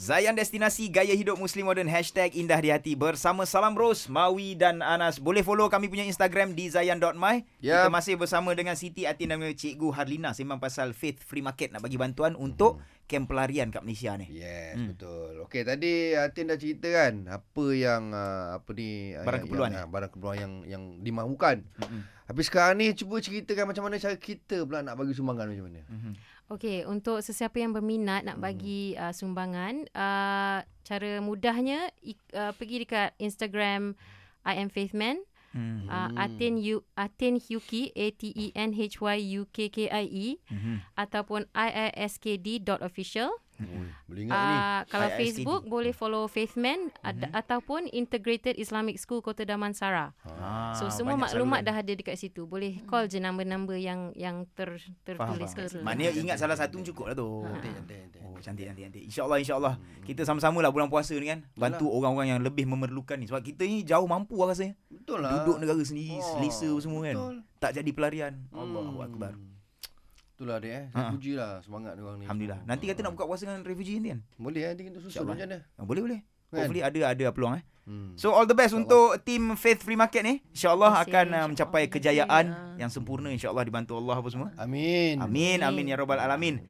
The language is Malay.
Zayan Destinasi Gaya Hidup Muslim Modern Hashtag Indah di Hati Bersama Salam Ros, Mawi dan Anas. Boleh follow kami punya Instagram di zayan.my Yap. Kita masih bersama dengan Siti Atin dan Cikgu Harlina Sembang pasal Faith Free Market. Nak bagi bantuan untuk kem pelarian kat Malaysia ni Yes, Hmm. hmm. betul. Okey, tadi Atin dah cerita kan apa yang uh, apa ni uh, Barang yang, keperluan, yang, uh, barang keperluan yang yang dimahukan. Mm-mm. Habis sekarang ni cuba ceritakan macam mana cara kita pula nak bagi sumbangan macam mana. Mhm. Okey, untuk sesiapa yang berminat nak bagi uh, sumbangan, uh, cara mudahnya ik- uh, pergi dekat Instagram I am Faithman. Hmm. Uh, Atin Yu Atin Hyuki A T E N H Y U K K I E Mhm. ataupun iiskd.official. Hmm. Boleh ingat ni. Uh, kalau IISKD. Facebook boleh follow Faithman ad- Mhm. ataupun Integrated Islamic School Kota Damansara. Ah, So semua maklumat saluran. dah ada dekat situ. Boleh call je number-number yang yang ter tertulis faham. situ. Maknanya ingat salah satu cukup lah tu Ha. Cantik, cantik, cantik. Oh cantik cantik cantik. InsyaAllah insyaAllah kita sama-sama lah bulan puasa ni kan bantu orang-orang yang lebih memerlukan ni sebab kita ni jauh mampu lah rasanya. Betul lah. Duduk negara sendiri, Oh, selesa semua kan. betul. Tak jadi pelarian. Hmm. Allahu akbar. Itulah dia eh. Ha. Saya puji lah semangat dia orang ni. Alhamdulillah. semua. Nanti kata nak buka puasa dengan refugee ni kan? Boleh nanti kita susun macam mana. Ah, Boleh boleh. Kan? Hopefully ada ada peluang eh. Hmm. So all the best untuk team Faith Free Market ni. InsyaAllah akan uh, insyaAllah. mencapai kejayaan Ya. yang sempurna insyaAllah dibantu Allah apa semua. Amin. Amin amin ya rabbal alamin.